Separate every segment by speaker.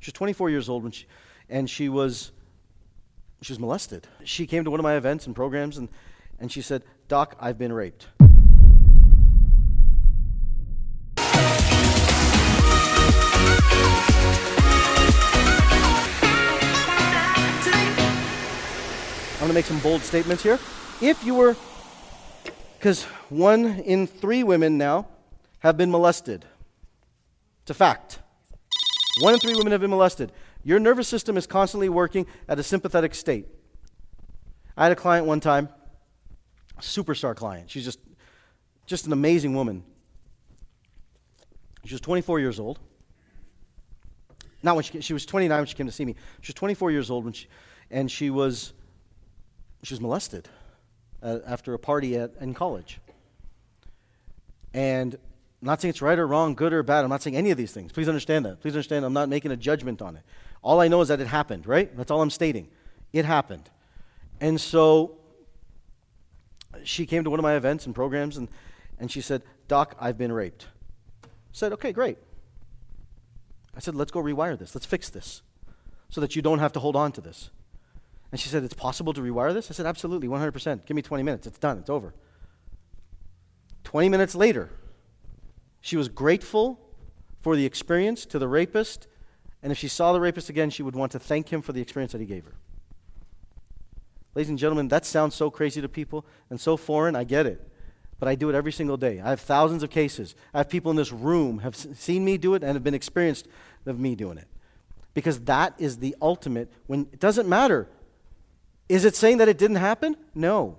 Speaker 1: She was 24 years old when she, and she was, she was molested. She came to one of my events and programs, and, and she said, Doc, I've been raped. I'm going to make some bold statements here. If you were, because one in three women now have been molested. It's a fact. One in three women have been molested. Your nervous system is constantly working at a sympathetic state. I had a client one time, superstar client. She's just, just an amazing woman. She was 24 years old. Not when she, she was 29 when she came to see me. She was 24 years old when she, and she was she was molested uh, after a party at, in college. And I'm not saying it's right or wrong, good or bad. I'm not saying any of these things. Please understand that. Please understand I'm not making a judgment on it. All I know is that it happened, right? That's all I'm stating. It happened. And so she came to one of my events and programs and, and she said, Doc, I've been raped. I said, okay, great. I said, let's go rewire this. Let's fix this so that you don't have to hold on to this. And she said, It's possible to rewire this? I said, Absolutely, 100%. Give me 20 minutes. It's done. It's over. 20 minutes later, she was grateful for the experience to the rapist. And if she saw the rapist again, she would want to thank him for the experience that he gave her. Ladies and gentlemen, that sounds so crazy to people and so foreign. I get it. But I do it every single day. I have thousands of cases. I have people in this room have seen me do it and have been experienced of me doing it. Because that is the ultimate when it doesn't matter is it saying that it didn't happen? No.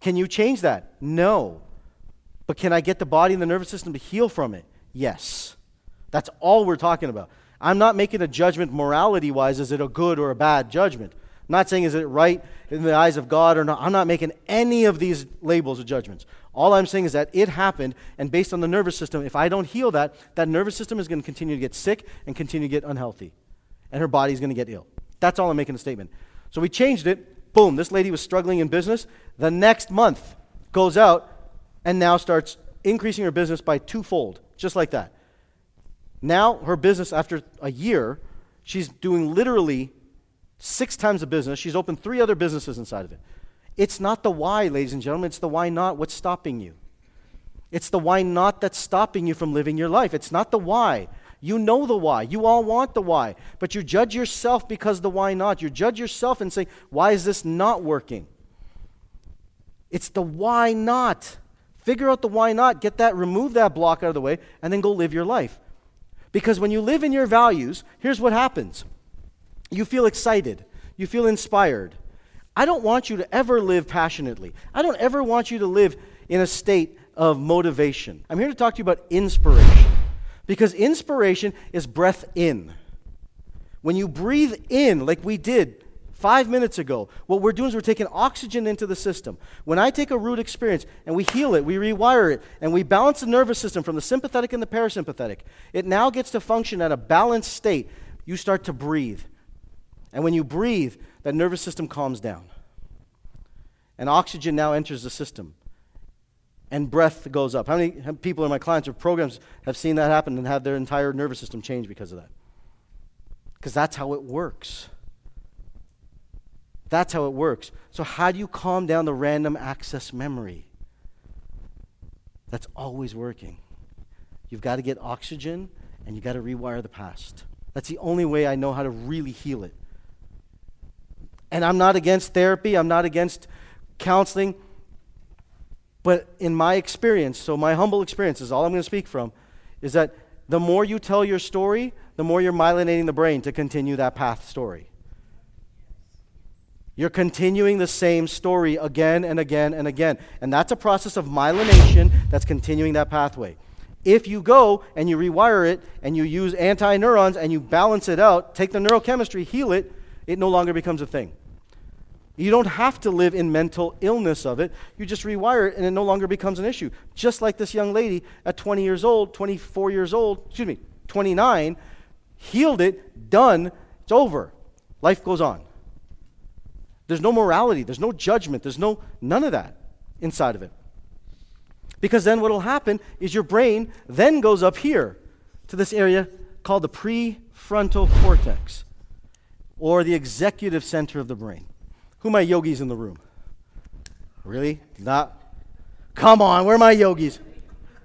Speaker 1: Can you change that? No. But can I get the body and the nervous system to heal from it? Yes. That's all we're talking about. I'm not making a judgment morality wise, is it a good or a bad judgment? I'm not saying is it right in the eyes of God or not. I'm not making any of these labels or judgments. All I'm saying is that it happened, and based on the nervous system, if I don't heal that, that nervous system is going to continue to get sick and continue to get unhealthy. And her body's going to get ill. That's all I'm making a statement. So we changed it Boom, this lady was struggling in business. The next month goes out and now starts increasing her business by twofold, just like that. Now, her business, after a year, she's doing literally six times the business. She's opened three other businesses inside of it. It's not the why, ladies and gentlemen. It's the why not. What's stopping you? It's the why not that's stopping you from living your life. It's not the why. You know the why. You all want the why. But you judge yourself because the why not. You judge yourself and say, why is this not working? It's the why not. Figure out the why not. Get that, remove that block out of the way, and then go live your life. Because when you live in your values, here's what happens you feel excited, you feel inspired. I don't want you to ever live passionately. I don't ever want you to live in a state of motivation. I'm here to talk to you about inspiration. Because inspiration is breath in. When you breathe in, like we did five minutes ago, what we're doing is we're taking oxygen into the system. When I take a root experience and we heal it, we rewire it, and we balance the nervous system from the sympathetic and the parasympathetic, it now gets to function at a balanced state. You start to breathe. And when you breathe, that nervous system calms down. And oxygen now enters the system and breath goes up. How many people in my clients or programs have seen that happen and have their entire nervous system change because of that? Because that's how it works. That's how it works. So, how do you calm down the random access memory? That's always working. You've got to get oxygen and you've got to rewire the past. That's the only way I know how to really heal it. And I'm not against therapy, I'm not against counseling. But in my experience, so my humble experience is all I'm going to speak from, is that the more you tell your story, the more you're myelinating the brain to continue that path story. You're continuing the same story again and again and again. And that's a process of myelination that's continuing that pathway. If you go and you rewire it and you use anti neurons and you balance it out, take the neurochemistry, heal it, it no longer becomes a thing. You don't have to live in mental illness of it. You just rewire it and it no longer becomes an issue. Just like this young lady at 20 years old, 24 years old, excuse me, 29, healed it, done, it's over. Life goes on. There's no morality, there's no judgment, there's no none of that inside of it. Because then what will happen is your brain then goes up here to this area called the prefrontal cortex, or the executive center of the brain. Who my yogis in the room? Really? Not? Come on, where are my yogis?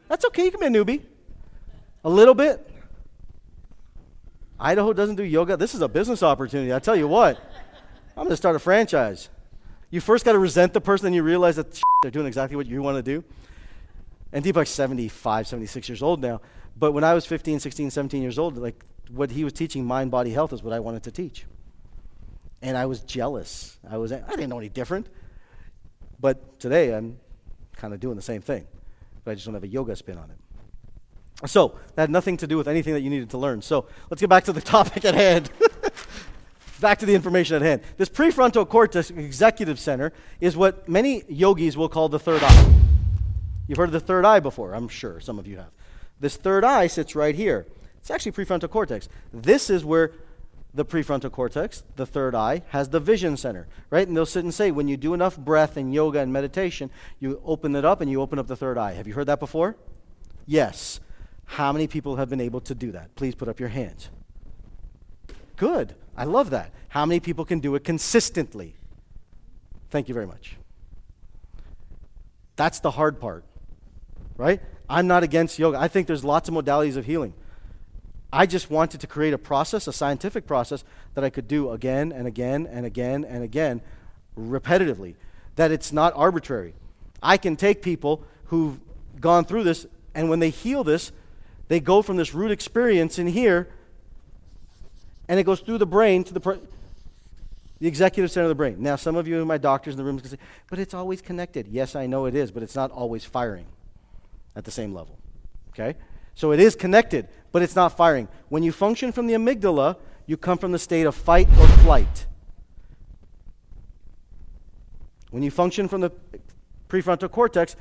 Speaker 1: That's okay, you can be a newbie. A little bit. Idaho doesn't do yoga. This is a business opportunity. I tell you what, I'm going to start a franchise. You first got to resent the person, then you realize that they're doing exactly what you want to do. And Deepak's 75, 76 years old now. But when I was 15, 16, 17 years old, like what he was teaching, mind, body, health, is what I wanted to teach. And I was jealous. I was I didn't know any different. But today I'm kind of doing the same thing, but I just don't have a yoga spin on it. So that had nothing to do with anything that you needed to learn. So let's get back to the topic at hand. back to the information at hand. This prefrontal cortex executive center is what many yogis will call the third eye. You've heard of the third eye before, I'm sure some of you have. This third eye sits right here. It's actually prefrontal cortex. This is where the prefrontal cortex, the third eye, has the vision center, right? And they'll sit and say, when you do enough breath and yoga and meditation, you open it up and you open up the third eye. Have you heard that before? Yes. How many people have been able to do that? Please put up your hands. Good. I love that. How many people can do it consistently? Thank you very much. That's the hard part, right? I'm not against yoga. I think there's lots of modalities of healing. I just wanted to create a process, a scientific process, that I could do again and again and again and again repetitively. That it's not arbitrary. I can take people who've gone through this, and when they heal this, they go from this root experience in here, and it goes through the brain to the, pr- the executive center of the brain. Now, some of you, my doctors in the room, can say, but it's always connected. Yes, I know it is, but it's not always firing at the same level. Okay? So it is connected, but it's not firing. When you function from the amygdala, you come from the state of fight or flight. When you function from the prefrontal cortex,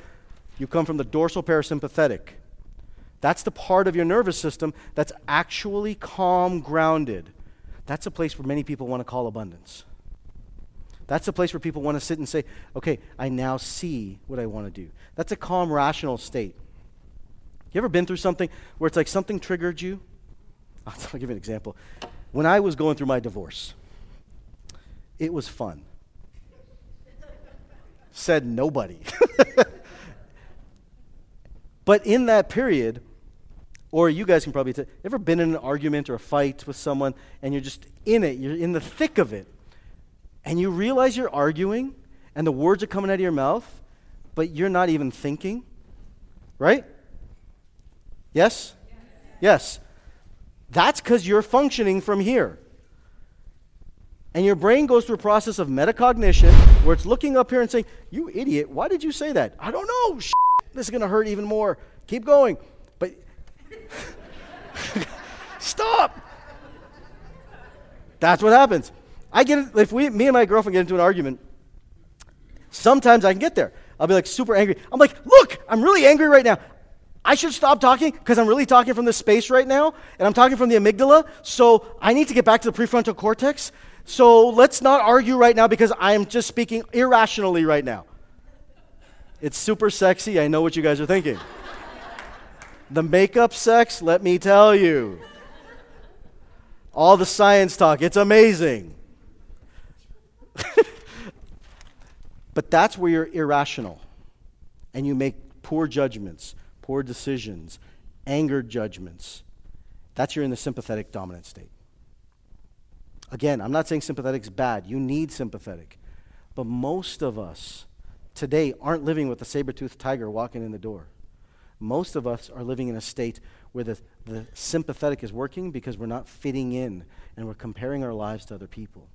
Speaker 1: you come from the dorsal parasympathetic. That's the part of your nervous system that's actually calm, grounded. That's a place where many people want to call abundance. That's a place where people want to sit and say, okay, I now see what I want to do. That's a calm, rational state. You ever been through something where it's like something triggered you? I'll, give you an example. When I was going through my divorce, it was fun. Said nobody. but in that period, or you guys can probably tell, ever been in an argument or a fight with someone and you're just in it, you're in the thick of it, and you realize you're arguing and the words are coming out of your mouth, but you're not even thinking, right? Yes? Yes. That's because you're functioning from here. And your brain goes through a process of metacognition where it's looking up here and saying, You idiot, why did you say that? I don't know. Shit, this is going to hurt even more. Keep going. But stop. That's what happens. I get if we, me and my girlfriend get into an argument, sometimes I can get there. I'll be like super angry. I'm like, look, I'm really angry right now. I should stop talking because I'm really talking from this space right now, and I'm talking from the amygdala. So I need to get back to the prefrontal cortex. So let's not argue right now because I am just speaking irrationally right now. It's super sexy. I know what you guys are thinking. The makeup sex, let me tell you. All the science talk, it's amazing. but that's where you're irrational and you make poor judgments poor decisions, angered judgments. That's you're in the sympathetic dominant state. Again, I'm not saying sympathetic is bad. You need sympathetic. But most of us today aren't living with a saber toothed tiger walking in the door. Most of us are living in a state where the, the sympathetic is working because we're not fitting in and we're comparing our lives to other people.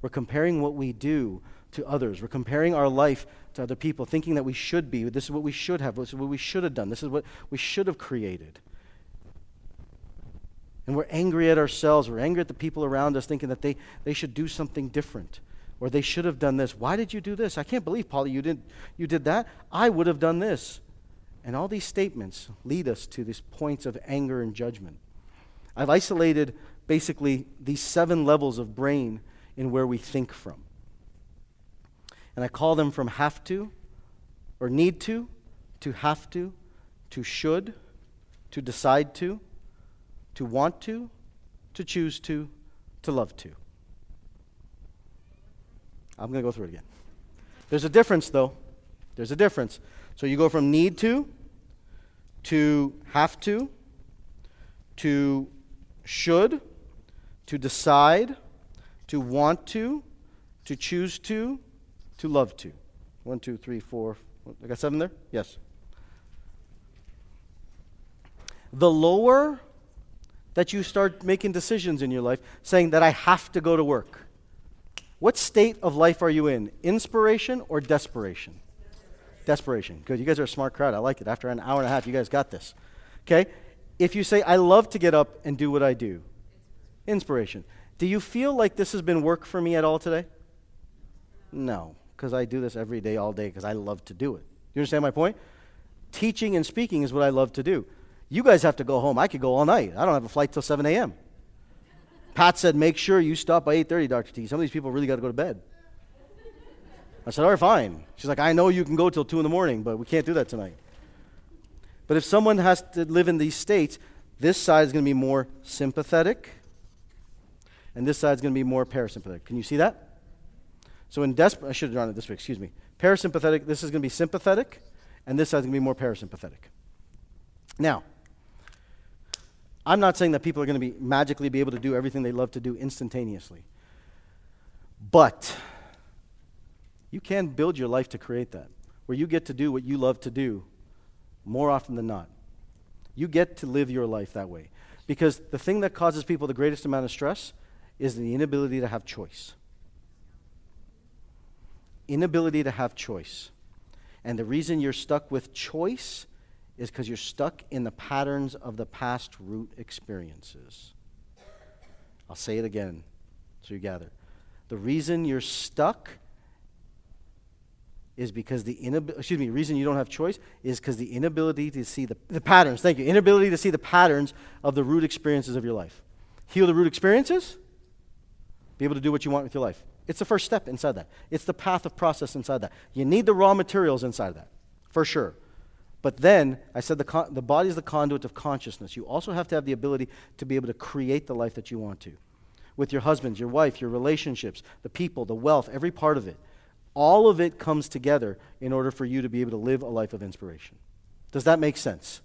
Speaker 1: We're comparing what we do to others. We're comparing our life to other people, thinking that we should be. This is what we should have. This is what we should have done. This is what we should have created. And we're angry at ourselves. We're angry at the people around us, thinking that they, they should do something different or they should have done this. Why did you do this? I can't believe, Polly, you, didn't, you did that. I would have done this. And all these statements lead us to these points of anger and judgment. I've isolated basically these seven levels of brain in where we think from. And I call them from have to or need to, to have to, to should, to decide to, to want to, to choose to, to love to. I'm going to go through it again. There's a difference, though. There's a difference. So you go from need to, to have to, to should, to decide, to want to, to choose to, to love to. One, two, three, four. I got seven there? Yes. The lower that you start making decisions in your life, saying that I have to go to work, what state of life are you in? Inspiration or desperation? Desperation. Good. You guys are a smart crowd. I like it. After an hour and a half, you guys got this. Okay? If you say, I love to get up and do what I do, inspiration. Do you feel like this has been work for me at all today? No, because I do this every day, all day, because I love to do it. You understand my point? Teaching and speaking is what I love to do. You guys have to go home. I could go all night. I don't have a flight till 7 a.m. Pat said, make sure you stop by 8.30, Dr. T. Some of these people really got to go to bed. I said, all right, fine. She's like, I know you can go till 2 in the morning, but we can't do that tonight. But if someone has to live in these states, this side is going to be more sympathetic, and this side is going to be more parasympathetic. Can you see that? So in desperate, I should have drawn it this way, excuse me. Parasympathetic, this is going to be sympathetic, and this side is going to be more parasympathetic. Now, I'm not saying that people are going to be magically be able to do everything they love to do instantaneously. But you can build your life to create that, where you get to do what you love to do more often than not. You get to live your life that way. Because the thing that causes people the greatest amount of stress is the inability to have choice. Inability to have choice. And the reason you're stuck with choice is because you're stuck in the patterns of the past root experiences. I'll say it again so you gather. The reason you're stuck is because the inability, excuse me, reason you don't have choice is because the inability to see the, the patterns, thank you, inability to see the patterns of the root experiences of your life. Heal the root experiences, be able to do what you want with your life. It's the first step inside that. It's the path of process inside that. You need the raw materials inside of that, for sure. But then, I said the, con- the body is the conduit of consciousness. You also have to have the ability to be able to create the life that you want to. With your husband, your wife, your relationships, the people, the wealth, every part of it. All of it comes together in order for you to be able to live a life of inspiration. Does that make sense?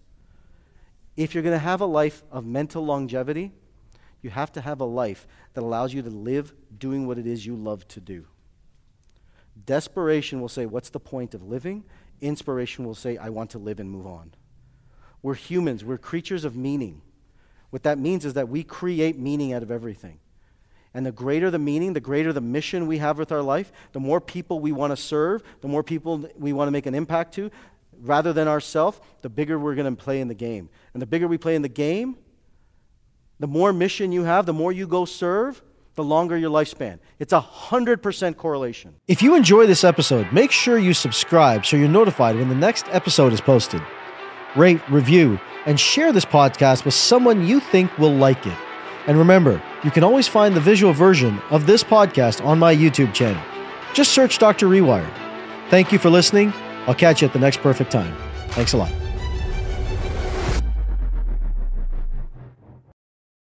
Speaker 1: If you're going to have a life of mental longevity, you have to have a life that allows you to live doing what it is you love to do. Desperation will say, What's the point of living? Inspiration will say, I want to live and move on. We're humans, we're creatures of meaning. What that means is that we create meaning out of everything. And the greater the meaning, the greater the mission we have with our life, the more people we want to serve, the more people we want to make an impact to, rather than ourselves, the bigger we're going to play in the game. And the bigger we play in the game, the more mission you have, the more you go serve, the longer your lifespan. It's a 100% correlation.
Speaker 2: If you enjoy this episode, make sure you subscribe so you're notified when the next episode is posted. Rate, review, and share this podcast with someone you think will like it. And remember, you can always find the visual version of this podcast on my YouTube channel. Just search Dr. Rewired. Thank you for listening. I'll catch you at the next perfect time. Thanks a lot.